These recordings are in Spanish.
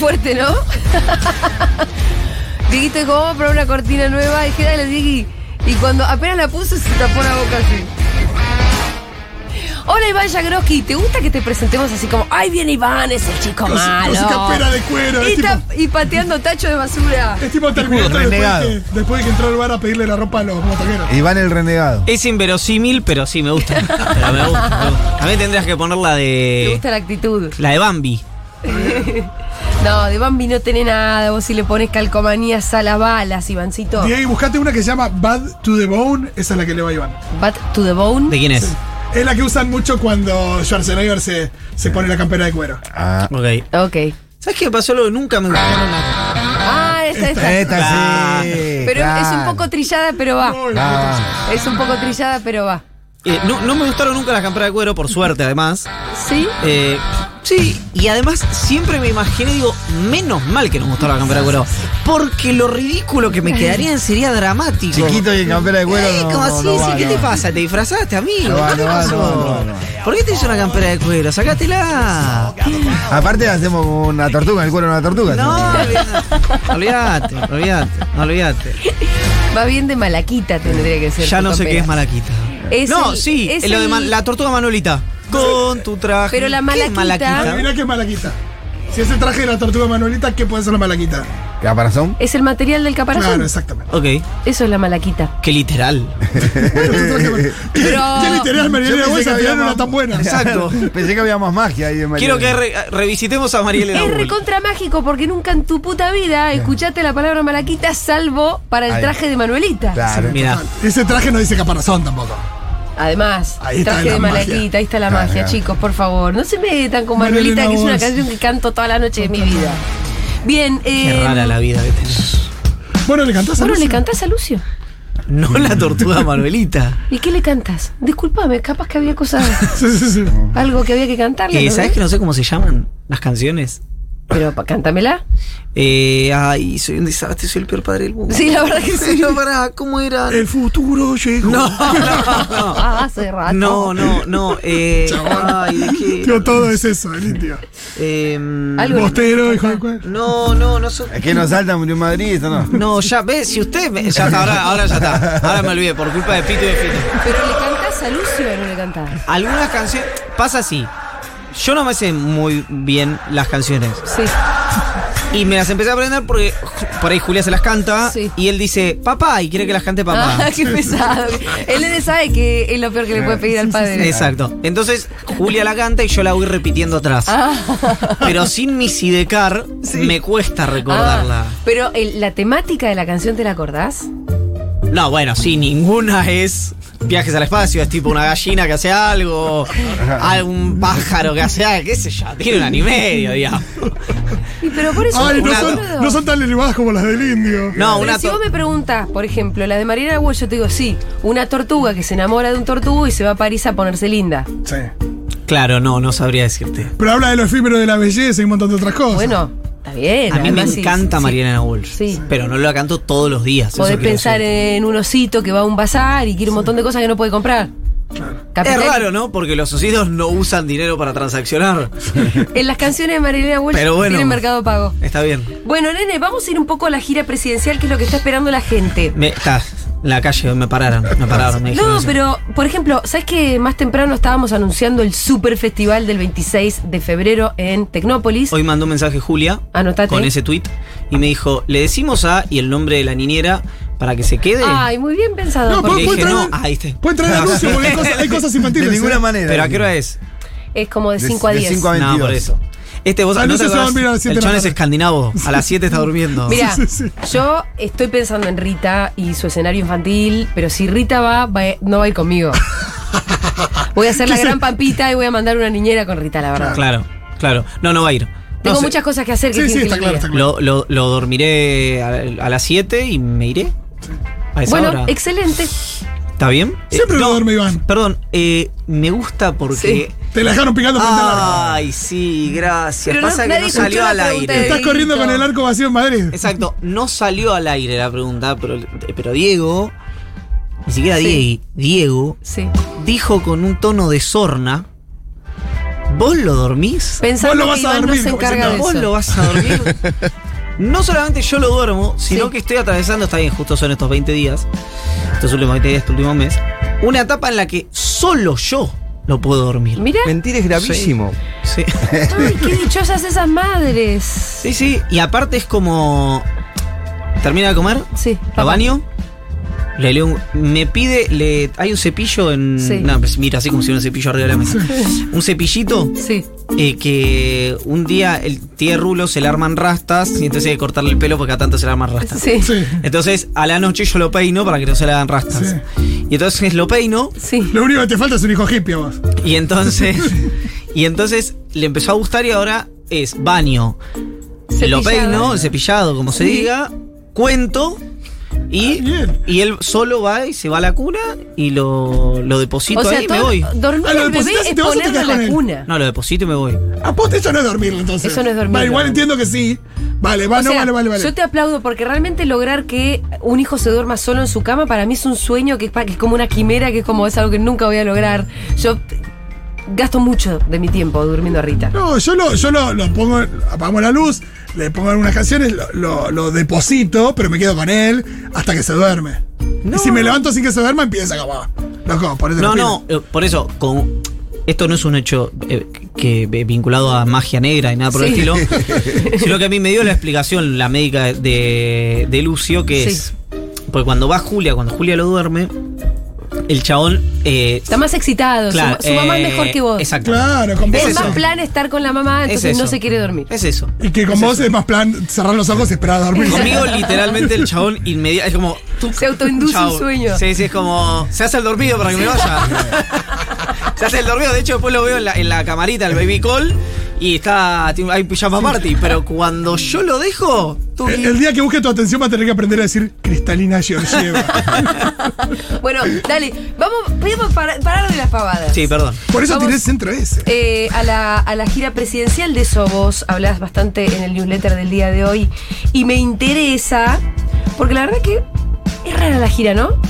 fuerte, ¿no? Dieguito dijo, vamos a probar una cortina nueva. Y dije, dale, Diegui. Y cuando apenas la puse, se tapó la boca así. Hola Iván Jagroski, ¿te gusta que te presentemos así como, ay viene Iván, ese chico Con su- malo? de cuero, Y, es tipo- y pateando tacho de basura. Es tipo después, renegado. que, después de que entró al bar a pedirle la ropa a los motoqueros. Iván el renegado. Es inverosímil, pero sí me gusta. Pero me gusta, me gusta. A mí tendrías que poner la Me de. gusta la actitud. La de Bambi. No, de Bambi no tiene nada. Vos si le pones calcomanías a las balas, Ivancito. Diego, buscate una que se llama Bad to the Bone. Esa es la que le va a Iván. Bat to the bone. ¿De quién es? Es la que usan mucho cuando Schwarzenegger se, se pone la campera de cuero. Ah, Ok. Ok. ¿Sabes qué pasó? Lo que nunca me gustaron las. Ah, esta, esta. esta sí. Pero es un poco trillada, pero va. Ah, Es un poco trillada, pero va. Eh, no, no me gustaron nunca las camperas de cuero, por suerte, además. ¿Sí? Eh, sí, y además siempre me imaginé, digo, menos mal que nos gustó la campera de cuero. Porque lo ridículo que me quedaría sería dramático. chiquito y en campera de cuero. Eh, no, como así, no va, ¿qué no te pasa? ¿Te disfrazaste, amigo? No ¿Qué no va, pasó? no, no, no. ¿Por qué te hizo una campera de cuero? Sácatela. Aparte hacemos una tortuga, el cuero de una tortuga. No, olvídate, olvídate, olvídate. Va bien de malaquita tendría que ser. Ya no sé qué es malaquita. Es no, el- sí, es lo de el- la tortuga Manuelita. Con tu traje. Pero la ¿Qué es malaquita- Adivina qué es malaquita. Si es el traje de la tortuga Manuelita, ¿qué puede ser la malaquita? Caparazón. Es el material del caparazón. Claro, exactamente. Ok, Eso es la malaquita. qué literal. Pero- ¿Qué literal pensé Bolsa que no era tan buena? Exacto. Pensé que había más magia ahí en Quiero que re- revisitemos a Mariela Es recontra mágico porque nunca en tu puta vida escuchaste la palabra malaquita salvo para el Ahí. traje de Manuelita. Claro. Mira, Ese traje no dice caparazón tampoco. Además, Ahí está traje la de malaquita, ahí está la Claro, magia, claro. chicos, por favor. No se metan con Manuelita, que es una canción que canto toda la noche de mi vida. Bien, qué eh, rara la vida que tenés. Bueno, ¿le cantás a Bueno, Lucio? ¿le cantás a Lucio? No la tortuga Manuelita. ¿Y qué le cantas? Disculpame, capaz que había cosas, Sí, sí, sí. algo que había que cantarle. ¿no? ¿Sabes que no sé cómo se llaman las canciones? Pero pa- cántamela. Eh, ay, soy un desastre, soy el peor padre del mundo. Sí, la verdad que sí. Pero pará, ¿cómo eran? El futuro llegó. No, no, no. Ah, hace rato. No, no, no. Eh, ay, ¿de qué? Tío, todo es eso, el indio. Em, Algo- Bostero, hijo de cuál. no, no, no soy. Es que nos salta murió en Madrid, no. No, ya ves, si usted. me- ya está, ahora, ahora ya está. Ahora me olvidé, por culpa de Pito y de Fito. Pero le cantás a Lucio o no le cantás. Algunas canciones. Pasa así. Yo no me sé muy bien las canciones. Sí. Y me las empecé a aprender porque por ahí Julia se las canta. Sí. Y él dice, papá, y quiere que las cante papá. Ah, qué pesado. El nene sabe que es lo peor que le puede pedir al padre. Exacto. Entonces, Julia la canta y yo la voy repitiendo atrás. Ah. Pero sin mi sidecar, me cuesta recordarla. Ah, pero el- la temática de la canción, ¿te la acordás? No, bueno, sí, ninguna es viajes al espacio, es tipo una gallina que hace algo, algún pájaro que hace algo, qué sé yo, tiene un año y medio, digamos. Y pero por eso Ay, me no Una- son, acuerdo. no son tan elevadas como las del indio. No, una si vos me preguntás, por ejemplo, la de Mariana Walsh, yo te digo, sí, una tortuga que se enamora de un tortugo y se va a París a ponerse linda. Sí. Claro, no, no sabría decirte. Pero habla de lo efímero de la belleza y un montón de otras cosas. Bueno, está bien. A mí me encanta sí, Mariana Walsh, Sí. pero no la canto todos los días. Podés pensar en un osito que va a un bazar y quiere un montón de cosas que no puede comprar. Es Capital- raro, ¿no? Porque los ositos no usan dinero para transaccionar. En las canciones de Mariana Walsh Pero bueno. tienen mercado pago. Está bien. Bueno, nene, vamos a ir un poco a la gira presidencial, que es lo que está esperando la gente. Me, está, en la calle me pararon, me pararon. Me No, eso. pero, por ejemplo, ¿sabes que más temprano estábamos anunciando el Super Festival del 26 de febrero en Tecnópolis? Hoy mandó un mensaje Julia Anotate. con ese tweet y me dijo, le decimos a y el nombre de la niñera para que se quede. Ay, muy bien pensado. No, puede dije, traer- no, ahí está. Pueden traer a Lucio porque hay cosas, hay cosas De infantiles. ninguna ¿eh? manera. Pero ¿a qué hora es? es como de De- 5 a de 10. cinco a No, 22. por eso. Este vos Ah, ¿no no te sé si va a acordás? dormir a las siete El de chon es escandinavo. A las 7 está durmiendo. Mira, Sí, sí, yo estoy pensando en Rita y su escenario infantil, pero si Rita va, va- no va a ir conmigo. Voy a hacer la ¿Qué se- gran pampita y voy a mandar una niñera con Rita, la verdad. Claro, claro. No, no va a ir. Tengo No sé. muchas cosas que hacer que Sí, sí, está claro, está claro. Lo, lo- lo dormiré a, a las 7 y me iré. A esa Bueno, hora. excelente. ¿Está bien? Siempre Eh, lo duerme Iván. Perdón, eh, me gusta porque. Sí. Te la dejaron picando frente al arco. Ay, sí, gracias. Pero no- Pasa que nadie no salió al aire. Estás corriendo con el arco vacío en Madrid. Exacto, no salió al aire la pregunta, pero, pero Diego, ni siquiera Sí. Diego, Diego, Sí. dijo con un tono de sorna ¿Vos lo dormís? Pensando Vos lo vas que a Iván no dormir, se encarga de diciendo, ¿Vos eso. lo vas a dormir? No solamente yo lo duermo, sino Sí. que estoy atravesando, está bien, justo son estos 20 días, estos últimos 20 días, este último mes, una etapa en la que solo yo lo puedo dormir. Mira. Mentira es gravísimo. Sí. Ay, qué dichosas esas madres. sí, sí. Y aparte es como. Termina de comer, Sí. lo baño, le leo un- me pide, le, hay un cepillo en. Sí. No, pues mira, así como si hubiera un cepillo arriba de la mesa. Un cepillito Sí. eh, que un día el tiene rulo, se le arman rastas y entonces hay que cortarle el pelo porque a tanto se le arman rastas. Sí. Sí. Entonces a la noche yo lo peino para que no se le hagan rastas. Y entonces lo peino Sí. Lo único que te falta es un hijo hippie vos. y entonces y entonces le empezó a gustar y ahora es baño, lo peino, cepillado, como se diga, cuento y, Ah, y él solo va y se va a la cuna y lo, lo deposito O sea, ahí y me voy. dormir Ah, lo al bebé es ponerlo en la cuna. No, lo deposito y me voy. Aposta, eso no es dormirlo entonces. Eso no es dormirlo. Va, igual entiendo que sí. Vale, va, O no, sea, vale, vale, vale. Yo te aplaudo porque realmente lograr que un hijo se duerma solo en su cama para mí es un sueño que es, que es como una quimera, que es como es algo que nunca voy a lograr. Yo gasto mucho de mi tiempo durmiendo a Rita. No, yo lo, yo lo, lo pongo, apagamos la luz, le pongo algunas canciones, lo, lo- lo deposito, pero me quedo con él hasta que se duerme. No. Y si me levanto sin que se duerma, empieza como, loco, ponete No, no, eh, por eso, con, esto no es un hecho eh, que, eh, vinculado a magia negra y nada por el Sí. estilo, sino que a mí me dio la explicación la médica de, de Lucio, que Sí. es, porque cuando va Julia, cuando Julia lo duerme, el chabón... eh, Está más excitado, su- claro, su, mamá es eh, mejor que vos. Exacto. Claro, con vos. Es eso. más plan estar con la mamá, Es entonces no se quiere dormir. Es eso. Y que con Es vos eso. es más plan cerrar los ojos y esperar a dormir. Conmigo literalmente el chabón inmediato es como tú Se autoinduce un sueño. Sí, sí, es como se hace el dormido para que me vaya. se hace el dormido, de hecho después lo veo en la, en la camarita, el baby call y está hay pijama party, pero cuando yo lo dejo, El, el día que busque tu atención va a tener que aprender a decir Cristalina Georgieva. Bueno, dale, vamos, podemos parar, parar de las pavadas. Sí, perdón. Por eso Vamos. tiré centro ese. Eh, a, la, a la gira presidencial de eso vos hablás bastante en el newsletter del día de hoy y me interesa porque la verdad que es rara la gira, ¿no?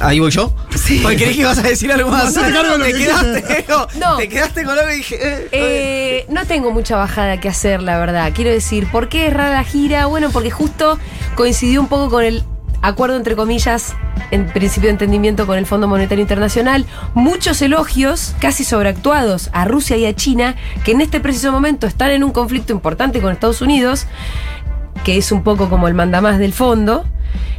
Ahí voy yo. Sí. Porque creí que ibas a decir algo más. Lo te que quedaste, no, No. te quedaste con algo y dije. eh, Eh, no tengo mucha bajada que hacer, la verdad. Quiero decir, ¿por qué es rara la gira? Bueno, porque justo coincidió un poco con el acuerdo, entre comillas, en principio de entendimiento con el Fondo Monetario Internacional. Muchos elogios, casi sobreactuados, a Rusia y a China, que en este preciso momento están en un conflicto importante con Estados Unidos, que es un poco como el mandamás del fondo.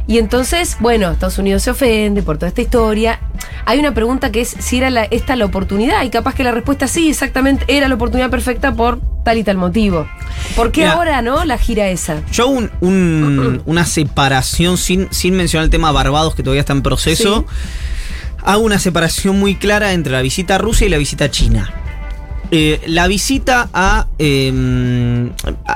Y entonces, bueno, Estados Unidos se ofende por toda esta historia. Hay una pregunta que es si era la- esta la oportunidad, y capaz que la respuesta sí, exactamente, era la oportunidad perfecta por tal y tal motivo. ¿Por qué Mira. ahora, no, la gira esa? Yo hago un- un- una separación sin, sin mencionar el tema Barbados, que todavía está en proceso. Hago una separación muy clara entre la visita a Rusia y la visita a China. Eh, la visita a. eh,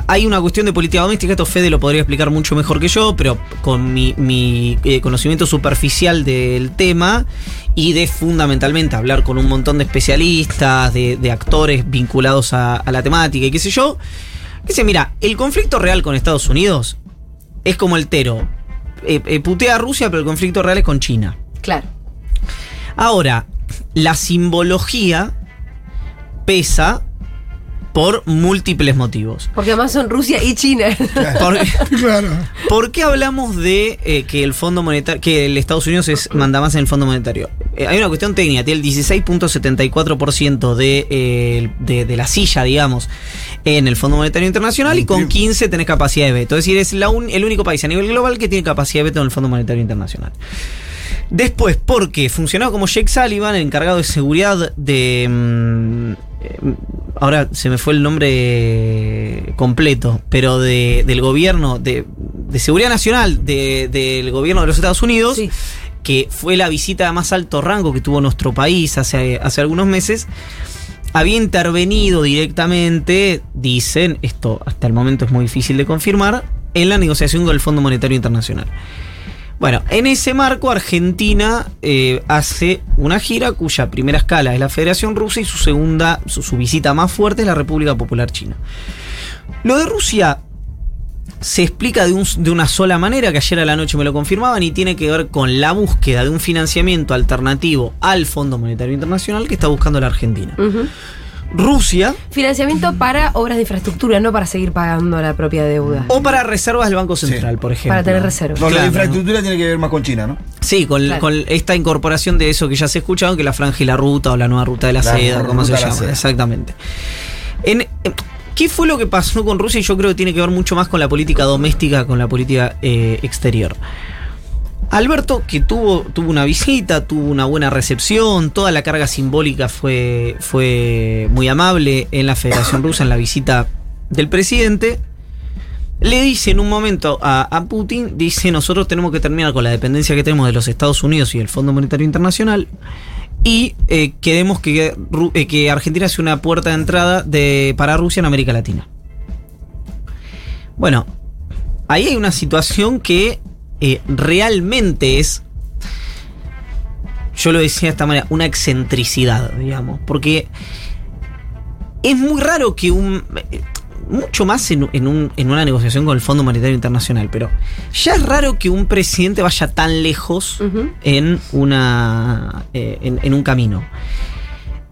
hay una cuestión de política doméstica, esto Fede lo podría explicar mucho mejor que yo, pero con mi, mi, eh, conocimiento superficial del tema y de fundamentalmente hablar con un montón de especialistas, de, de actores vinculados a, a la temática y qué sé yo. Dice, mira, el conflicto real con Estados Unidos es como el tero. Eh, putea a Rusia, pero el conflicto real es con China. Claro. Ahora, la simbología pesa por múltiples motivos. Porque además son Rusia y China. Por, Claro. ¿por qué hablamos de eh, que el Fondo Monetario, que el Estados Unidos es, manda más en el Fondo Monetario? Eh, hay una cuestión técnica, tiene el 16.74% de, eh, de, de la silla, digamos, en el Fondo Monetario Internacional y con 15 tenés capacidad de veto. Es decir, es la un- el único país a nivel global que tiene capacidad de veto en el Fondo Monetario Internacional. Después, porque funcionaba como Jake Sullivan, el encargado de seguridad de. mm, ahora se me fue el nombre completo, pero de, del gobierno, de, de seguridad nacional de- del gobierno de los Estados Unidos, Sí. que fue la visita de más alto rango que tuvo nuestro país hace, hace algunos meses. Había intervenido directamente, dicen, esto hasta el momento es muy difícil de confirmar, en la negociación con el Fondo Monetario Internacional. Bueno, en ese marco Argentina eh, hace una gira cuya primera escala es la Federación Rusa y su segunda, su, visita más fuerte es la República Popular China. Lo de Rusia se explica de, un- de una sola manera, que ayer a la noche me lo confirmaban, y tiene que ver con la búsqueda de un financiamiento alternativo al Fondo Monetario Internacional que está buscando la Argentina. Rusia Financiamiento para obras de infraestructura, no para seguir pagando la propia deuda. o para reservas del Banco Central, por ejemplo. Para tener reservas. No, la Claro. infraestructura tiene que ver más con China, ¿no? Sí, con, Claro. con esta incorporación de eso que ya se escuchaba, que la franja y la ruta o la nueva ruta de la, La seda, como se la llama. Exactamente. En- en- ¿Qué fue lo que pasó con Rusia? Y yo creo que tiene que ver mucho más con la política doméstica, con la política eh, exterior. Alberto, que tuvo, tuvo una visita, tuvo una buena recepción, toda la carga simbólica fue, fue muy amable en la Federación Rusa, en la visita del presidente, le dice en un momento a, a Putin, dice, nosotros tenemos que terminar con la dependencia que tenemos de los Estados Unidos y del Fondo Monetario Internacional y eh, queremos que, eh, que Argentina sea una puerta de entrada de, para Rusia en América Latina. Bueno, ahí hay una situación que eh, realmente es, yo lo decía de esta manera, una excentricidad, digamos, porque es muy raro que un... eh, Mucho más en, en un- en una negociación con el Fondo Monetario Internacional, pero ya es raro que un presidente vaya tan lejos en, una, eh, en, en un camino.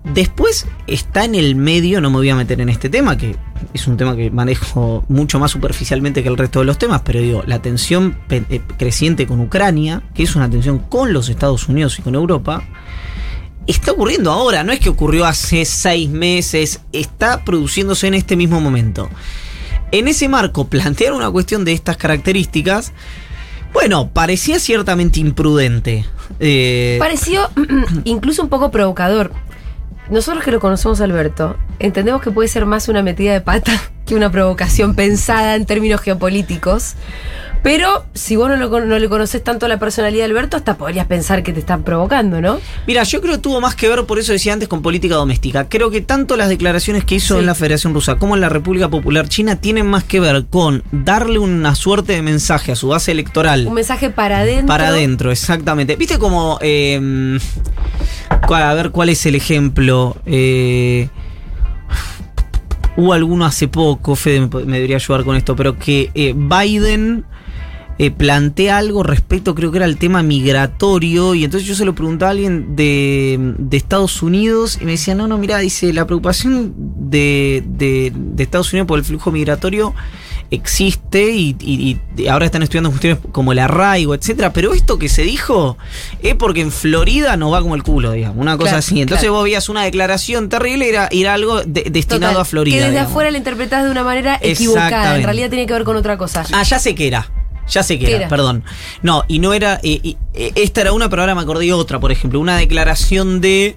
Después está en el medio, no me voy a meter en este tema, que es un tema que manejo mucho más superficialmente que el resto de los temas, pero digo, la tensión eh, creciente con Ucrania, que es una tensión con los Estados Unidos y con Europa, está ocurriendo ahora, no es que ocurrió hace seis meses, está produciéndose en este mismo momento. En ese marco, plantear una cuestión de estas características, bueno, parecía ciertamente imprudente. Eh, Pareció incluso un poco provocador. Nosotros que lo conocemos Alberto, entendemos que puede ser más una metida de pata que una provocación pensada en términos geopolíticos. Pero si vos no, lo con- no le conoces tanto la personalidad de Alberto, hasta podrías pensar que te están provocando, ¿no? Mira, yo creo que tuvo más que ver, por eso decía antes, con política doméstica. Creo que tanto las declaraciones que hizo Sí. en la Federación Rusa como en la República Popular China tienen más que ver con darle una suerte de mensaje a su base electoral. Un mensaje para adentro. Para adentro, exactamente. ¿Viste como... eh, cuál- a ver, ¿cuál es el ejemplo? Eh, hubo alguno hace poco, Fede me, debería ayudar con esto, pero que eh, Biden eh, plantea algo respecto, creo que era el tema migratorio, y entonces yo se lo preguntaba a alguien de, de Estados Unidos y me decía, no, no, mira, dice, la preocupación de- de Estados Unidos por el flujo migratorio existe y, y- y ahora están estudiando cuestiones como el arraigo, etcétera, pero esto que se dijo es porque en Florida no va como el culo, digamos, una cosa Claro, así. Entonces claro. vos veías una declaración terrible, era, era algo de- destinado Total, a Florida. Que desde digamos. afuera la interpretás de una manera equivocada. En realidad tiene que ver con otra cosa. Ah, ya sé que era. Ya sé que ¿Qué era, era? perdón. No, y no era. eh, eh, esta era una, pero ahora me acordé de otra, por ejemplo. Una declaración de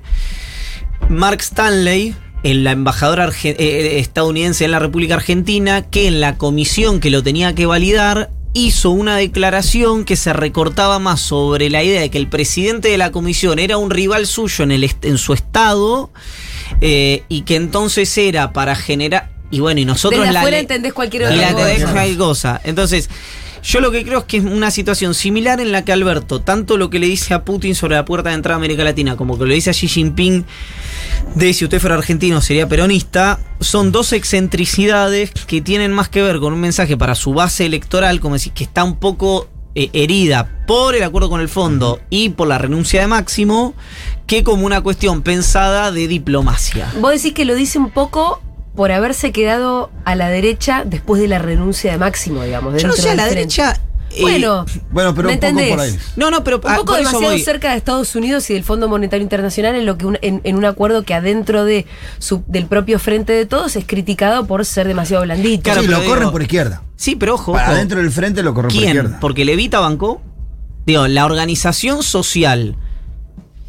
Mark Stanley, el embajador arge- eh, estadounidense en la República Argentina, que en la comisión que lo tenía que validar hizo una declaración que se recortaba más sobre la idea de que el presidente de la comisión era un rival suyo en, el en su estado eh, y que entonces era para generar... Y bueno, y nosotros Desde la le- entendés cualquier y otra la cosa. Entonces, yo lo que creo es que es una situación similar en la que Alberto, tanto lo que le dice a Putin sobre la puerta de entrada a América Latina, como que lo dice a Xi Jinping de si usted fuera argentino sería peronista, son dos excentricidades que tienen más que ver con un mensaje para su base electoral, como decir, que está un poco eh, herida por el acuerdo con el fondo y por la renuncia de Máximo, que como una cuestión pensada de diplomacia. Vos decís que lo dice un poco por haberse quedado a la derecha después de la renuncia de Máximo, digamos. Yo no sé, a la derecha... eh, Bueno, Bueno, pero ¿me un poco por ahí. No, no, pero Un ah, poco demasiado voy. cerca de Estados Unidos y del Fondo Monetario Internacional en lo que un- en, en un acuerdo que adentro de su, del propio frente de todos es criticado por ser demasiado blandito. Claro, sí, pero lo corren por izquierda. Sí, pero ojo. Para ojo. adentro del frente lo corren por ¿Quién? izquierda. Porque Levita bancó. Digo, la organización social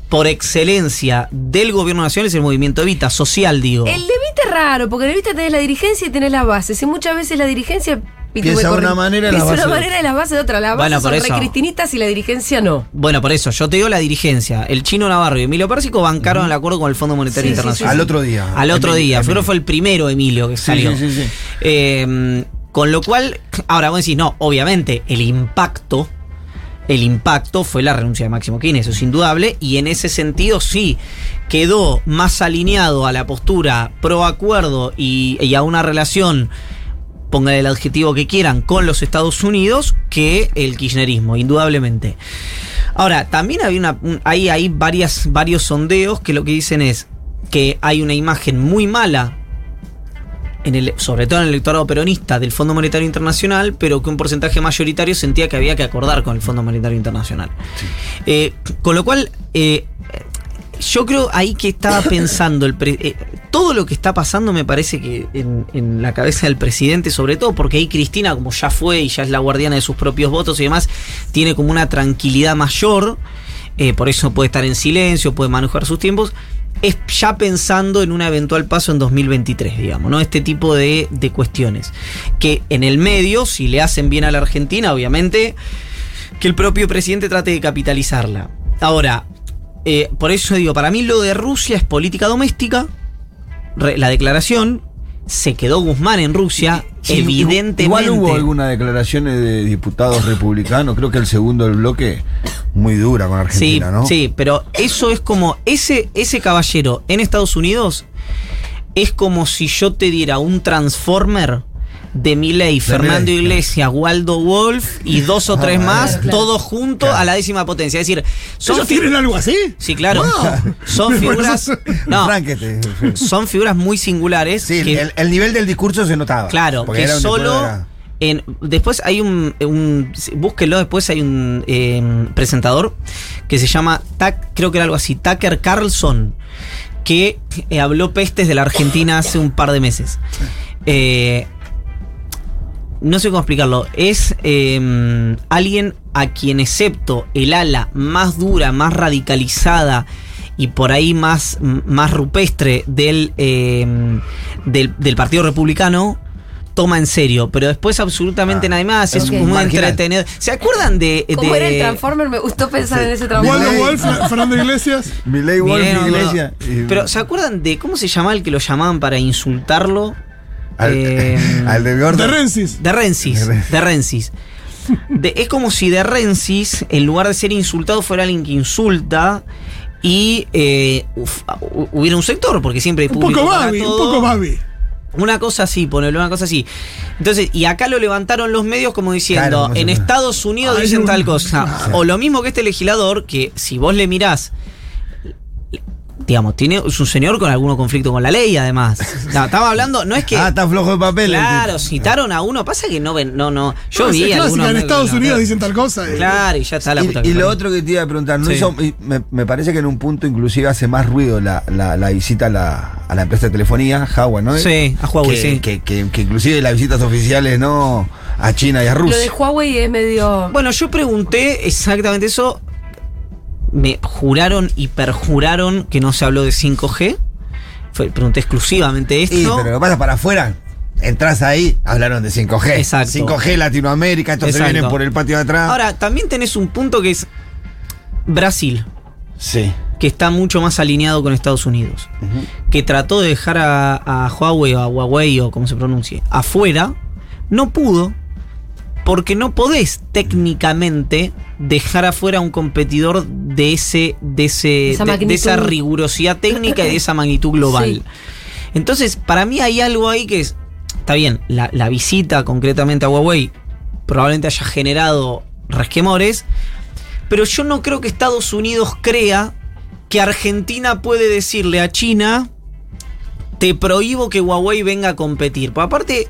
por excelencia del gobierno nacional es el movimiento Evita, social, digo. El Levita es raro, porque el Levita tenés la dirigencia y tenés las bases. Y muchas veces la dirigencia Piensa de una manera y la base una de manera las bases de otra. Las Bueno, bases por son eso. cristinitas y la dirigencia no. Bueno, por eso, yo te digo la dirigencia. El chino Navarro y Emilio Pérsico bancaron el acuerdo con el Fondo Monetario Sí, sí, Internacional. Al otro día. Al otro Emilio, día. Emilio. Fue el primero Emilio que Sí, salió. sí, sí, sí. Eh, con lo cual, ahora vos decís, no, obviamente, el impacto, el impacto fue la renuncia de Máximo Kirchner, eso es indudable, y en ese sentido sí, quedó más alineado a la postura pro acuerdo y, a una relación pongan el adjetivo que quieran, con los Estados Unidos que el kirchnerismo, indudablemente. Ahora, también había una, un- hay, hay varios sondeos que lo que dicen es que hay una imagen muy mala en el, sobre todo en el electorado peronista del Fondo Monetario Internacional, pero que un porcentaje mayoritario sentía que había que acordar con el Fondo Monetario Internacional. Eh, con lo cual, eh, yo creo ahí que estaba pensando, el pre- eh, todo lo que está pasando me parece que en, en la cabeza del presidente, sobre todo porque ahí Cristina, como ya fue y ya es la guardiana de sus propios votos y demás, tiene como una tranquilidad mayor, por eso puede estar en silencio, puede manejar sus tiempos. Es ya pensando en un eventual paso en 2023, digamos, ¿no? Este tipo de, de cuestiones. Que en el medio, si le hacen bien a la Argentina, obviamente, que el propio presidente trate de capitalizarla. Ahora, eh, por eso digo, para mí lo de Rusia es política doméstica. La declaración se quedó Guzmán en Rusia, Sí, evidentemente. Igual hubo algunas declaraciones de diputados republicanos, creo que el segundo del bloque, muy dura con Sí, Argentina, ¿no? sí, pero eso es como ese ese caballero en Estados Unidos es como si yo te diera un transformer de Milei, Fernando Iglesias, Waldo Wolf y dos o tres más, claro. todos juntos a la décima potencia. Es decir, son ¿Ellos tienen algo así? Sí, claro. Wow. Son figuras. No, son figuras muy singulares. Sí, que- el, el nivel del discurso se notaba. Claro, Porque que solo. En, después hay un, un- Búsquenlo, después hay un eh, presentador que se llama. Creo que era algo así, Tucker Carlson, que eh, habló pestes de la Argentina hace un par de meses. Eh, no sé cómo explicarlo. Es eh, alguien a quien, excepto el ala más dura, más radicalizada y por ahí más, más rupestre del, eh, del, del Partido Republicano, toma en serio. Pero después absolutamente Ah, nadie más. Es ok. muy Marginal. entretenido. ¿Se acuerdan de. ¿Cómo de- era el Transformer? Me gustó pensar en ese Waldo Transformer. Milei. Wolf, Fernando Iglesias. Milei Wolf Miren, no, Iglesia. y- Pero ¿se acuerdan de cómo se llamaba el que lo llamaban para insultarlo? Al, Eh, al de De. Rensis. De Rensis. De Rensis. De Rensis. De- es como si de Rensis, en lugar de ser insultado, fuera alguien que insulta y eh, uf, hubiera un sector, porque siempre hay Un público poco para Babi, un poco Babi. Una cosa así, ponerlo una cosa así. Entonces, y acá lo levantaron los medios como diciendo, Claro, en Estados Unidos dicen un- tal cosa. O lo mismo que este legislador, que si vos le mirás, digamos, tiene es un señor con algún conflicto con la ley, además. No, estaba hablando, no es que... Ah, está flojo de papel. Claro, citaron a uno, pasa que no ven, no, no. Yo No, vi es clásica, en Estados no, Unidos no. dicen tal cosa. y- Claro, y ya está la puta Y, que y lo otro que te iba a preguntar, ¿no Sí. hizo- y me, me parece que en un punto inclusive hace más ruido la, la- la visita a la, a la empresa de telefonía, Huawei, ¿no? Sí, a Huawei, que, sí. Que, que- que inclusive las visitas oficiales, ¿no? A China y a Lo Rusia. de Huawei es medio. Bueno, yo pregunté exactamente eso. Me juraron y perjuraron que no se habló de 5G. Fue- pregunté exclusivamente esto. Sí, pero lo que pasa para afuera. Entras ahí, hablaron de 5G. Exacto. 5G Latinoamérica, estos se Exacto. vienen por el patio de atrás. Ahora, también tenés un punto que es Brasil, sí. que está mucho más alineado con Estados Unidos. Que trató de dejar a, a Huawei o a Huawei o como se pronuncie afuera. No pudo. Porque no podés técnicamente dejar afuera a un competidor de ese, de ese, Esa de- esa rigurosidad técnica y de esa magnitud global. Sí. Entonces, para mí hay algo ahí que es. Está bien, la, la visita concretamente a Huawei probablemente haya generado resquemores, pero yo no creo que Estados Unidos crea que Argentina puede decirle a China, te prohíbo que Huawei venga a competir. Pues aparte,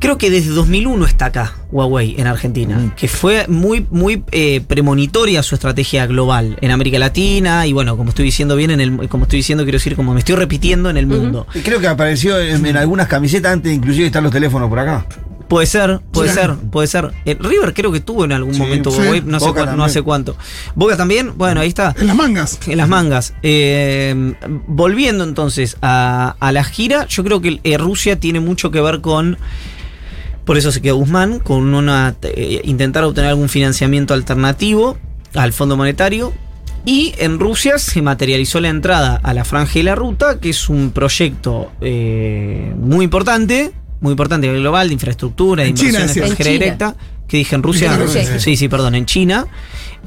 creo que desde 2001 está acá Huawei en Argentina, que fue muy, muy eh, premonitoria su estrategia global en América Latina y bueno, como estoy diciendo bien, en el, como estoy diciendo, quiero decir, como me estoy repitiendo en el mundo. Y creo que apareció en, en algunas camisetas antes, inclusive están los teléfonos por acá. Puede ser, puede Sí. ser, puede ser. Eh, River creo que tuvo en algún Sí, momento sí. Huawei, no, sé cuán- no hace cuánto. Boca también, bueno, ahí está. En las mangas. En las mangas. Eh, volviendo entonces a, a la gira, yo creo que eh, Rusia tiene mucho que ver con. Por eso se quedó Guzmán, con una eh, intentar obtener algún financiamiento alternativo al Fondo Monetario. Y en Rusia se materializó la entrada a la Franja y la Ruta, que es un proyecto eh, muy importante, muy importante a global, de infraestructura, de inversión extranjera directa. Que dije. En Rusia, Sí, sí, perdón, en China.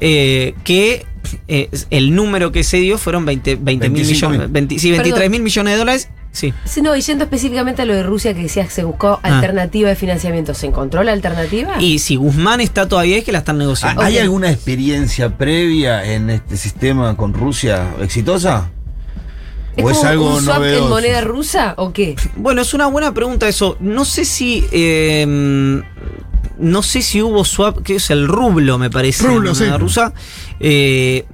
Eh, que eh, el número que se dio fueron 20 mil 25.000. millones, 20 sí, 23 mil millones de dólares sí. Sí, no, y yendo específicamente a lo de Rusia que decías que se buscó Ah. alternativa de financiamiento, ¿se encontró la alternativa? Y si Guzmán está todavía es que la están negociando. ¿Hay alguna experiencia previa en este sistema con Rusia exitosa? ¿Es ¿O es algo un swap en moneda rusa o qué? Bueno, es una buena pregunta eso. No sé si. eh, no sé si hubo swap, que es el rublo, me parece. Rublo, en sí. rusa. Eh,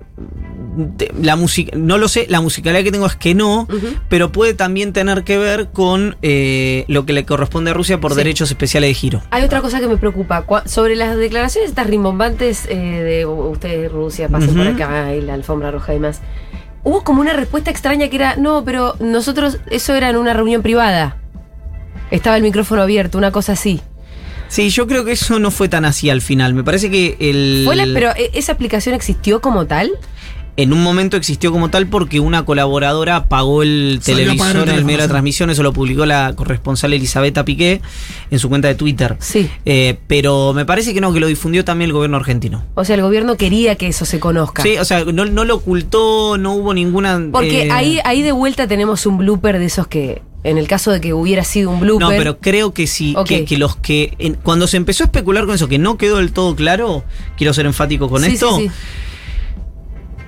la música, no lo sé, la musicalidad que tengo es que no, pero puede también tener que ver con eh, lo que le corresponde a Rusia por Sí. derechos especiales de giro. Hay otra cosa que me preocupa. Sobre las declaraciones estas rimbombantes eh, de "U- ustedes Rusia, pasen por acá y la alfombra roja y demás. Hubo como una respuesta extraña que era, no, pero nosotros, eso era en una reunión privada. Estaba el micrófono abierto, una cosa así. Sí, yo creo que eso no fue tan así al final. Me parece que el. ¿Fue la- pero eh, esa aplicación existió como tal? En un momento existió como tal porque una colaboradora pagó el Salió televisor en el medio de la transmisión, eso lo publicó la corresponsal Elisabetta Piqué en su cuenta de Twitter. Sí. Eh, pero me parece que no, que lo difundió también el gobierno argentino. O sea, el gobierno quería que eso se conozca. Sí, o sea, no, no lo ocultó, no hubo ninguna. Porque eh, ahí, ahí de vuelta tenemos un blooper de esos que, en el caso de que hubiera sido un blooper. No, pero creo que sí, que, que los que. en- cuando se empezó a especular con eso, que no quedó del todo claro, quiero ser enfático con Sí, esto. sí, sí.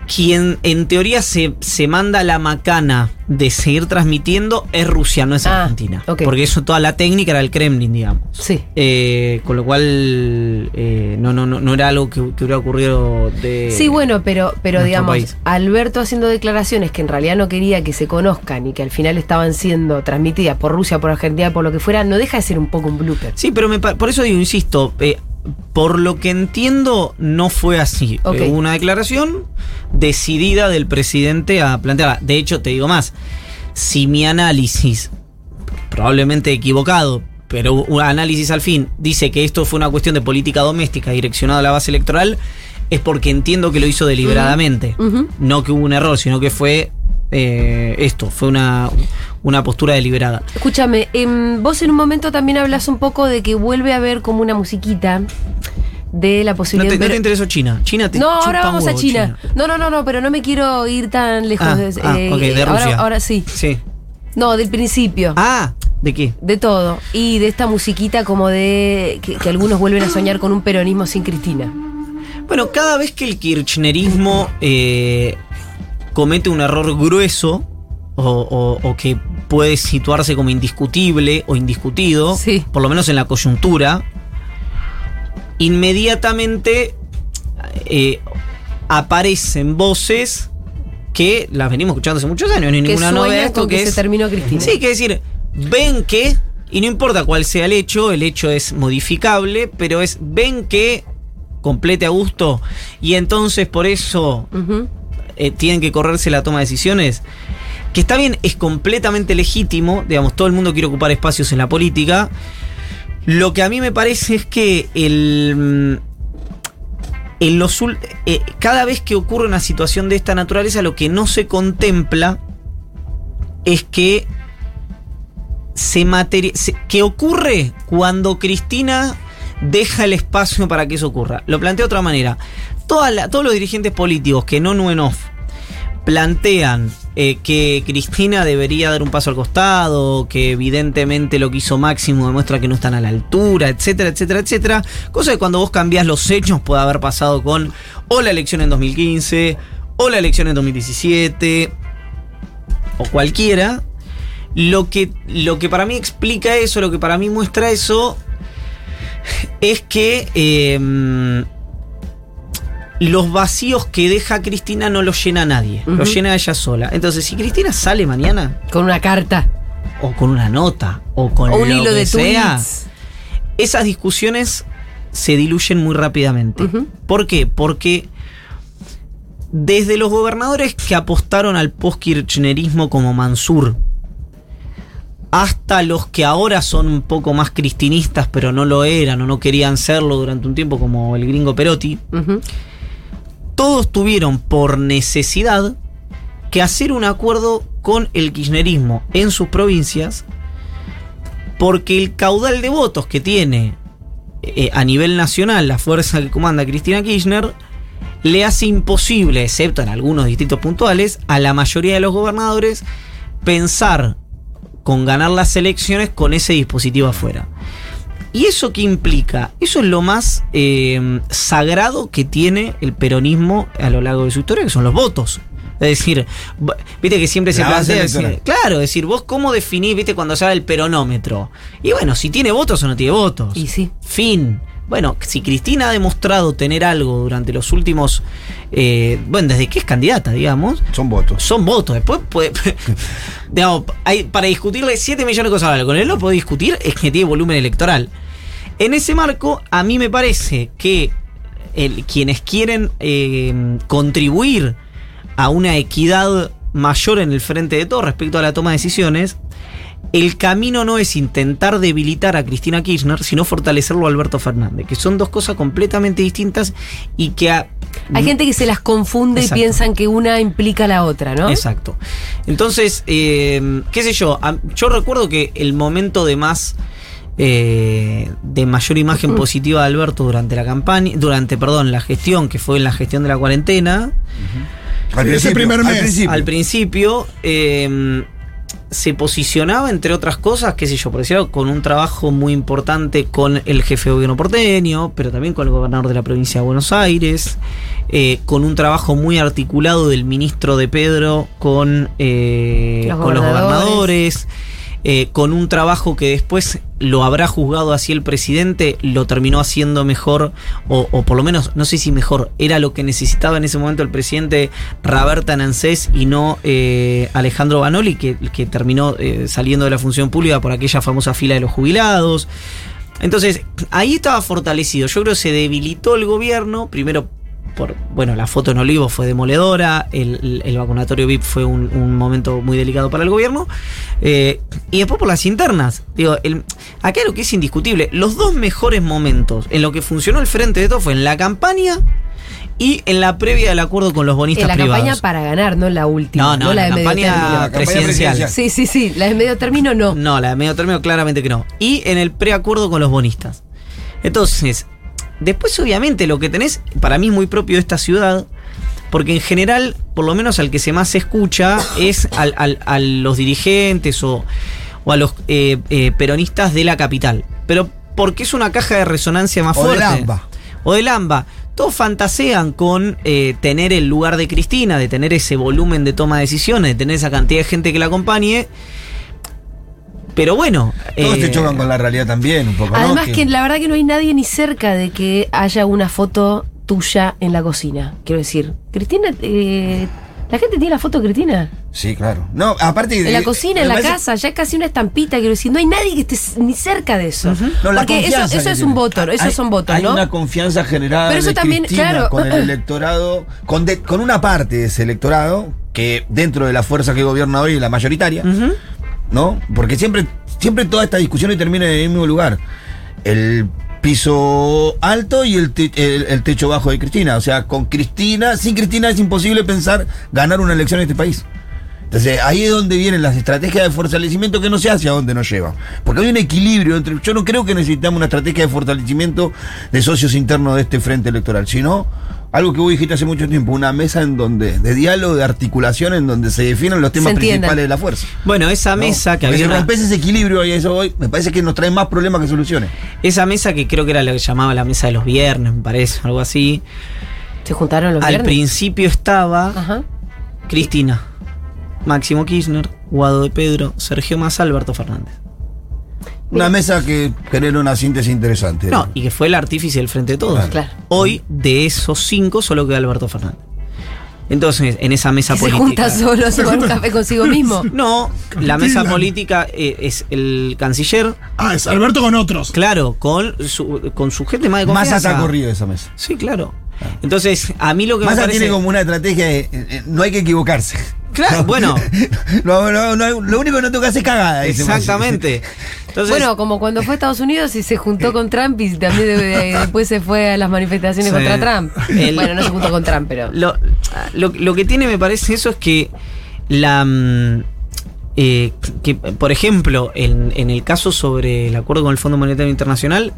Quien en teoría se, se manda la macana de seguir transmitiendo es Rusia, no es Ah, Argentina. Porque eso toda la técnica era el Kremlin, digamos. Sí. Eh, con lo cual eh, no, no, no, no era algo que, que hubiera ocurrido de. Sí, bueno, pero, pero digamos, país. Alberto haciendo declaraciones que en realidad no quería que se conozcan y que al final estaban siendo transmitidas por Rusia, por Argentina, por lo que fuera, no deja de ser un poco un blooper. Sí, pero me por eso digo, insisto, eh, por lo que entiendo, no fue así. Eh, hubo una declaración decidida del presidente a plantearla. De hecho, te digo más, si mi análisis, probablemente equivocado, pero un análisis al fin, dice que esto fue una cuestión de política doméstica direccionada a la base electoral, es porque entiendo que lo hizo deliberadamente. No que hubo un error, sino que fue eh, esto, fue una, una postura deliberada. Escúchame, em, vos en un momento también hablas un poco de que vuelve a haber como una musiquita de la ¿No posibilidad te, de no te interesó China? China te No, chupa ahora vamos a China. No, no, no, no, pero no me quiero ir tan lejos. Ah, de, ah, eh, ok, de ahora, Rusia. ahora sí. Sí. No, del principio. Ah, ¿de qué? De todo. Y de esta musiquita como de que, que algunos vuelven a soñar con un peronismo sin Cristina. Bueno, cada vez que el kirchnerismo eh, comete un error grueso o, o- o que puede situarse como indiscutible o indiscutido, Sí. por lo menos en la coyuntura, inmediatamente eh, aparecen voces que las venimos escuchando hace muchos años, no hay ninguna novedad esto que, que es se terminó Cristina. Sí, que decir, ven que, y no importa cuál sea el hecho, el hecho es modificable, pero es ven que complete a gusto y entonces por eso eh, tienen que correrse la toma de decisiones. Que está bien, es completamente legítimo, digamos, todo el mundo quiere ocupar espacios en la política. Lo que a mí me parece es que el. mm, eh, cada vez que ocurre una situación de esta naturaleza, lo que no se contempla es que se se- que ocurre cuando Cristina deja el espacio para que eso ocurra. Lo planteo de otra manera. Todos los dirigentes políticos que no en off plantean eh, que Cristina debería dar un paso al costado, que evidentemente lo que hizo Máximo demuestra que no están a la altura, etcétera, etcétera, etcétera. Cosa que cuando vos cambiás los hechos puede haber pasado con o la elección en 2015, o la elección en 2017, o cualquiera. Lo que, lo que para mí explica eso, lo que para mí muestra eso, es que eh, los vacíos que deja Cristina no los llena nadie, los llena ella sola. Entonces, si Cristina sale mañana, Con una carta. o con una nota, o con O un lo hilo que de sea, tweets. esas discusiones se diluyen muy rápidamente. ¿Por qué? Porque desde los gobernadores que apostaron al post-kirchnerismo como Mansur, hasta los que ahora son un poco más cristinistas, pero no lo eran o no querían serlo durante un tiempo, como el gringo Perotti. Todos tuvieron por necesidad que hacer un acuerdo con el kirchnerismo en sus provincias, porque el caudal de votos que tiene eh, a nivel nacional la fuerza que comanda Cristina Kirchner le hace imposible, excepto en algunos distritos puntuales, a la mayoría de los gobernadores pensar con ganar las elecciones con ese dispositivo afuera. ¿Y eso qué implica? Eso es lo más eh, sagrado que tiene el peronismo a lo largo de su historia, que son los votos. Es decir, viste que siempre se plantea. decir- claro, es decir, vos cómo definís, viste, cuando se habla del peronómetro. Y bueno, si tiene votos o no tiene votos. Y sí. Fin. Bueno, si Cristina ha demostrado tener algo durante los últimos. eh, bueno, desde que es candidata, digamos, Son votos. son votos. Después puede. digamos, hay, para discutirle 7 millones de cosas. Con él lo puedo discutir, es que tiene volumen electoral. En ese marco, a mí me parece que el- quienes quieren eh, contribuir a una equidad mayor en el frente de todo respecto a la toma de decisiones, el camino no es intentar debilitar a Cristina Kirchner, sino fortalecerlo a Alberto Fernández, que son dos cosas completamente distintas y que a- Hay gente que se las confunde Exacto. y piensan que una implica la otra, ¿no? Exacto. Entonces, eh, qué sé yo, yo recuerdo que el momento de más eh, de mayor imagen positiva de Alberto durante la campaña, durante, perdón, la gestión, que fue en la gestión de la cuarentena, Al Ese principio, primer al mes. principio. al principio eh, se posicionaba, entre otras cosas, qué sé yo, por decirlo, con un trabajo muy importante con el jefe de gobierno porteño, pero también con el gobernador de la provincia de Buenos Aires, eh, con un trabajo muy articulado del ministro de Pedro con, eh, Los con los gobernadores. Eh, con un trabajo que después lo habrá juzgado así el presidente, lo terminó haciendo mejor, o, o por lo menos, no sé si mejor, era lo que necesitaba en ese momento el presidente Roberta Nancés y no eh, Alejandro Banoli, que, que terminó eh, saliendo de la función pública por aquella famosa fila de los jubilados. Entonces, ahí estaba fortalecido. Yo creo que se debilitó el gobierno, primero por, bueno, la foto en olivo fue demoledora, el, el- vacunatorio VIP fue un, un momento muy delicado para el gobierno, eh, y después por las internas. Digo, el, acá lo que es indiscutible, los dos mejores momentos en lo que funcionó el frente de todo fue en la campaña y en la previa del acuerdo con los bonistas En la privados. campaña para ganar, no la última. No, no, la la de medio campaña término. campaña presidencial. presidencial. Sí, sí, sí. La de medio término no. No, la de medio término claramente que no. Y en el preacuerdo con los bonistas. Entonces, después obviamente lo que tenés, para mí es muy propio de esta ciudad, porque en general, por lo menos al que se más se escucha, es al- al- a los dirigentes o, o a los eh, eh, peronistas de la capital. Pero porque es una caja de resonancia más O del fuerte. AMBA. O del AMBA. Todos fantasean con eh, tener el lugar de Cristina, de tener ese volumen de toma de decisiones, de tener esa cantidad de gente que la acompañe. Pero bueno. Todos eh, te chocan con la realidad también, un poco. ¿no? Además que la verdad que no hay nadie ni cerca de que haya una foto tuya en la cocina. Quiero decir, Cristina, eh, la gente tiene la foto de Cristina. Sí, claro. No, aparte En la de- cocina, en la parece- casa, ya es casi una estampita, quiero decir, no hay nadie que esté ni cerca de eso. No, la Porque eso, confianza eso es tiene. un voto, esos Hay- son votos, Hay ¿no? una confianza generada Pero eso de también, claro. con el electorado, con, de- con una parte de ese electorado, que dentro de la fuerza que gobierna hoy es la mayoritaria, Ujú. ¿No? Porque siempre, siempre toda esta discusión termina en el mismo lugar. El piso alto y el, te- el- techo bajo de Cristina. O sea, con Cristina, sin Cristina es imposible pensar ganar una elección en este país. Entonces, ahí es donde vienen las estrategias de fortalecimiento que no sé hacia dónde nos llevan. Porque hay un equilibrio entre. Yo no creo que necesitamos una estrategia de fortalecimiento de socios internos de este frente electoral, sino algo que vos dijiste hace mucho tiempo, una mesa en donde, de diálogo, de articulación, en donde se definen los temas principales de la fuerza. Bueno, esa ¿no? mesa que había. si una- rompes ese equilibrio y eso hoy, me parece que nos trae más problemas que soluciones. esa mesa que creo que era lo que llamaba la mesa de los viernes, me parece, algo así. Se juntaron los Al viernes. principio estaba Ajá. Cristina, Máximo Kirchner, Guado de Pedro, Sergio Massa, Alberto Fernández. Una mesa que genera una síntesis interesante. No, y que fue el artífice del frente de todos. Claro. Hoy, de esos cinco, solo queda Alberto Fernández. Entonces, en esa mesa Que se política. junta solo a tomar un café consigo mismo. No, la mesa política eh, es el canciller, Ah, es Alberto con otros. claro, con su, con su gente más de Más confianza. hasta corrido esa mesa. Sí, claro. Entonces, a mí lo que me Massa parece. tiene como una estrategia de eh, eh, no hay que equivocarse. Claro, bueno. No, no, no, lo único que no toca es cagada. Exactamente. Entonces, bueno, como cuando fue a Estados Unidos y se juntó con Trump y también de- de- después se fue a las manifestaciones Sí. contra Trump. El- Bueno, no se juntó con Trump, pero. lo, lo- lo que tiene, me parece, eso es que la. mm, eh, que, por ejemplo, en, en el caso sobre el acuerdo con el Fondo Monetario Internacional,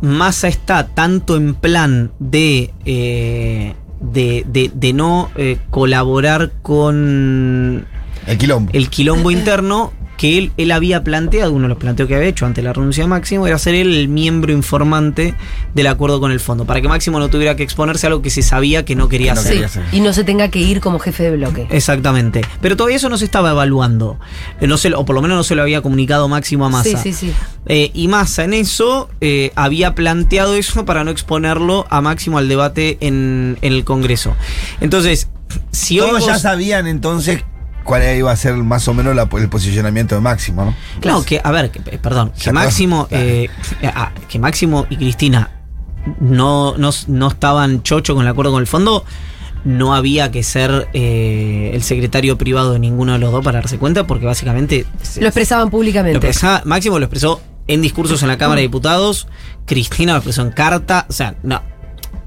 Massa está tanto en plan de. eh, de, de- de no eh, colaborar con El quilombo. el quilombo interno que él, él había planteado, uno de los planteos que había hecho ante la renuncia de Máximo, era ser él el miembro informante del acuerdo con el fondo, para que Máximo no tuviera que exponerse a algo que se sabía que no quería Que no hacer. quería Sí, hacer. y no se tenga que ir como jefe de bloque. Exactamente. Pero todavía eso no se estaba evaluando. Eh, No se, o por lo menos no se lo había comunicado Máximo a Massa. Sí, sí, sí. Eh, y Massa en eso eh, había planteado eso para no exponerlo a Máximo al debate en, en el Congreso. Entonces, si hoy Todos ya sabían entonces cuál iba a ser más o menos la- el posicionamiento de Máximo, ¿no? No, que, a ver, que, eh, perdón, ¿Se que? Máximo, Claro. eh, ah, que Máximo y Cristina no, no, no estaban chocho con el acuerdo con el fondo, no había que ser eh, el secretario privado de ninguno de los dos para darse cuenta, porque básicamente se- Lo expresaban lo públicamente. expresaba- Máximo lo expresó en discursos en la Cámara de Diputados, Cristina lo expresó en carta, o sea, no.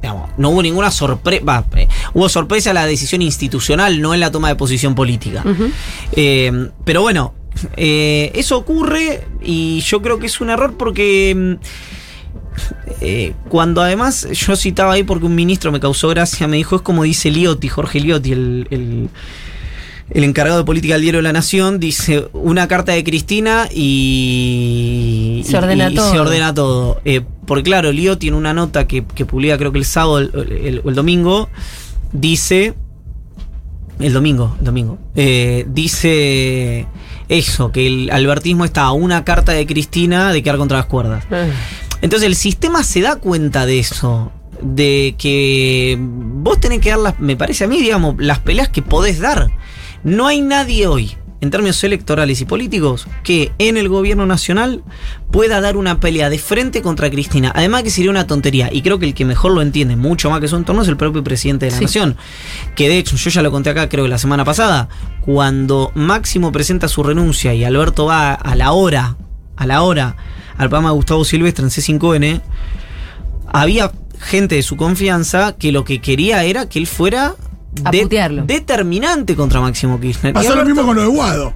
Digamos, no hubo ninguna sorpresa. hubo sorpresa en la decisión institucional, no en la toma de posición política. Eh, pero bueno, eh, eso ocurre y yo creo que es un error porque mm, eh, cuando además yo citaba ahí porque un ministro me causó gracia, me dijo, es como dice Liotti, Jorge Liotti, el, el- el encargado de política del diario de la Nación, dice una carta de Cristina y Se ordena y- y todo. se ordena todo. Eh, porque claro, Liotti en una nota que, que publica creo que el sábado el- el- o el domingo, dice el domingo, el domingo. Eh, dice eso, que el albertismo está a una carta de Cristina de quedar contra las cuerdas. Ah. Entonces el sistema se da cuenta de eso. De que vos tenés que dar las, me parece a mí, digamos, las peleas que podés dar. No hay nadie hoy, en términos electorales y políticos, que en el gobierno nacional pueda dar una pelea de frente contra Cristina. Además que sería una tontería. Y creo que el que mejor lo entiende mucho más que su entorno es el propio presidente de la Sí. nación. Que de hecho, yo ya lo conté acá, creo que la semana pasada, cuando Máximo presenta su renuncia y Alberto va a la hora, a la hora, al programa de Gustavo Silvestre en C5N, había gente de su confianza que lo que quería era que él fuera A putearlo. determinante contra Máximo Kirchner. Pasó lo mismo con lo de Guado.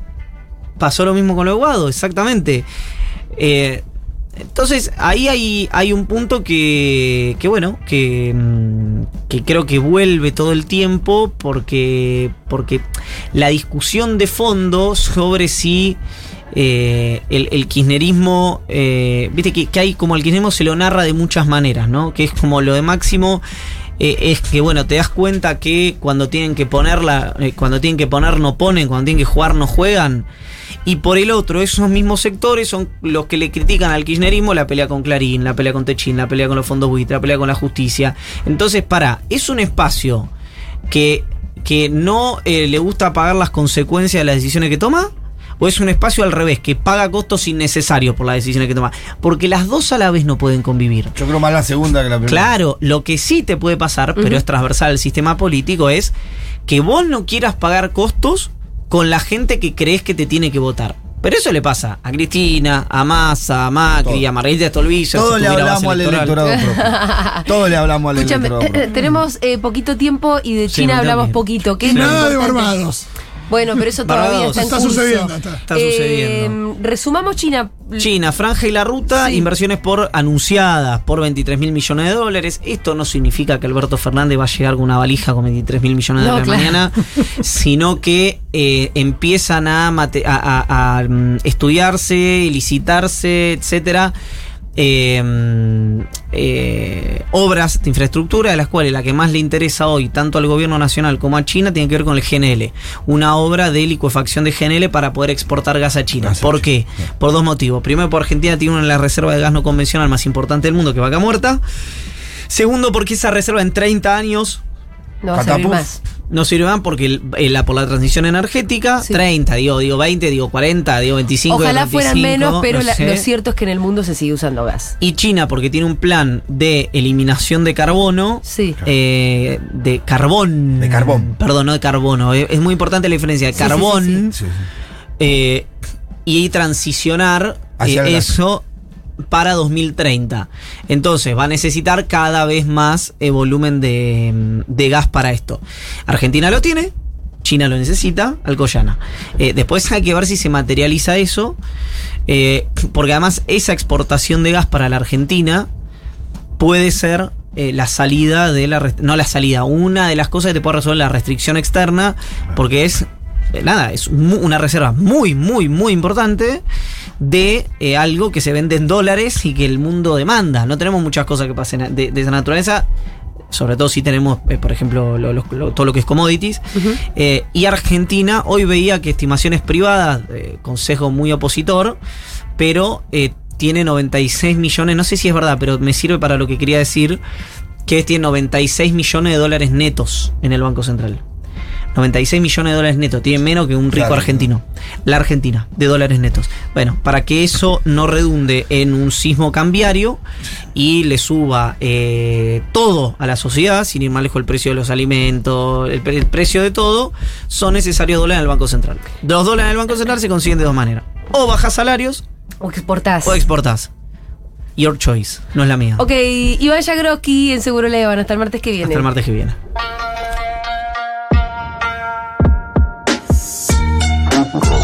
Pasó lo mismo con lo de Guado, exactamente. Eh, entonces, ahí hay, hay un punto que, que bueno, que, mm, que creo que vuelve todo el tiempo porque, porque la discusión de fondo sobre si eh, el, el kirchnerismo, eh, viste que, que hay como el kirchnerismo se lo narra de muchas maneras, ¿no? Que es como lo de Máximo. Eh, es que bueno, te das cuenta que cuando tienen que ponerla, eh, cuando tienen que poner no ponen, cuando tienen que jugar no juegan. Y por el otro, esos mismos sectores son los que le critican al kirchnerismo la pelea con Clarín, la pelea con Techín, la pelea con los fondos buitre, la pelea con la justicia. Entonces, para, es un espacio que, que no eh, le gusta pagar las consecuencias de las decisiones que toma. ¿O es un espacio al revés, que paga costos innecesarios por las decisiones que toma? Porque las dos a la vez no pueden convivir. Yo creo más la segunda que la primera. Claro, lo que sí te puede pasar, pero es transversal al sistema político, es que vos no quieras pagar costos con la gente que crees que te tiene que votar. Pero eso le pasa a Cristina, a Massa, a Macri, Todo. a Margarita Stolbizer. Todos si le hablamos al electoral. electorado propio. Todos le hablamos al electorado eh, eh, propio. tenemos eh, poquito tiempo y de China hablamos también. poquito. ¿Qué Nada de? Barbados. Bueno, pero eso todavía Barbados. está en Está curso. sucediendo, está. Está sucediendo. Eh, resumamos China. China, Franja y la Ruta, Sí. inversiones por anunciadas por 23 mil millones de dólares. Esto no significa que Alberto Fernández va a llegar con una valija con 23 mil millones de No, dólares claro. mañana, sino que eh, empiezan a, mate- a- a- a, mm, estudiarse, licitarse, etcétera. Eh, mm, eh, obras de infraestructura, de las cuales la que más le interesa hoy, tanto al gobierno nacional como a China, tiene que ver con el GNL. Una obra de licuefacción de GNL para poder exportar gas a China. Gas a ¿Por China, qué? Por dos motivos. Primero, porque Argentina tiene una de las reservas de gas no convencional más importante del mundo, que Vaca Muerta. Segundo, porque esa reserva en 30 años No va a servir más. No sirve más porque el- la, por la transición energética, Sí. 30, digo, digo 20, digo 40, digo 25. Ojalá fueran 35, menos, pero no la- sé. lo cierto es que en el mundo se sigue usando gas. Y China, porque tiene un plan de eliminación de carbono. Sí. eh, de carbón. De carbón. Perdón, no de carbono. eh, Es muy importante la diferencia de Sí, sí, sí, carbón Sí, sí. eh, y transicionar eh, eso para 2030. Entonces va a necesitar cada vez más eh, volumen de, de gas para esto. Argentina lo tiene, China lo necesita, Alcoyana. Eh, después hay que ver si se materializa eso, eh, porque además esa exportación de gas para la Argentina puede ser la salida de la... No la salida, una de las cosas que te puede resolver la restricción externa, porque es nada, es una reserva muy, muy, muy importante de eh, algo que se vende en dólares y que el mundo demanda. No tenemos muchas cosas que pasen de, de esa naturaleza. Sobre todo si tenemos, eh, por ejemplo, lo- lo- lo- todo lo que es commodities. Eh, y Argentina hoy veía que estimaciones privadas, consejo muy opositor, pero tiene 96 millones, no sé si es verdad, pero me sirve para lo que quería decir, que tiene 96 millones de dólares netos en el Banco Central. 96 millones de dólares netos, tiene menos que un rico Claro. argentino. La Argentina, de dólares netos. Bueno, para que eso no redunde en un sismo cambiario y le suba eh, todo a la sociedad, sin ir más lejos el precio de los alimentos, el, pre- el precio de todo, son necesarios dólares en el Banco Central. Los dólares en el Banco Central se consiguen de dos maneras. O bajas salarios O exportás. o exportás. Your choice, no es la mía. Ok, Iván Yagroski en Seguro Le Hasta el martes que viene. Hasta el martes que viene.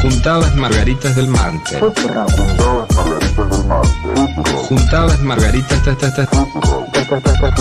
Juntadas Margaritas del Martes. Juntadas Margaritas. ta, ta, ta.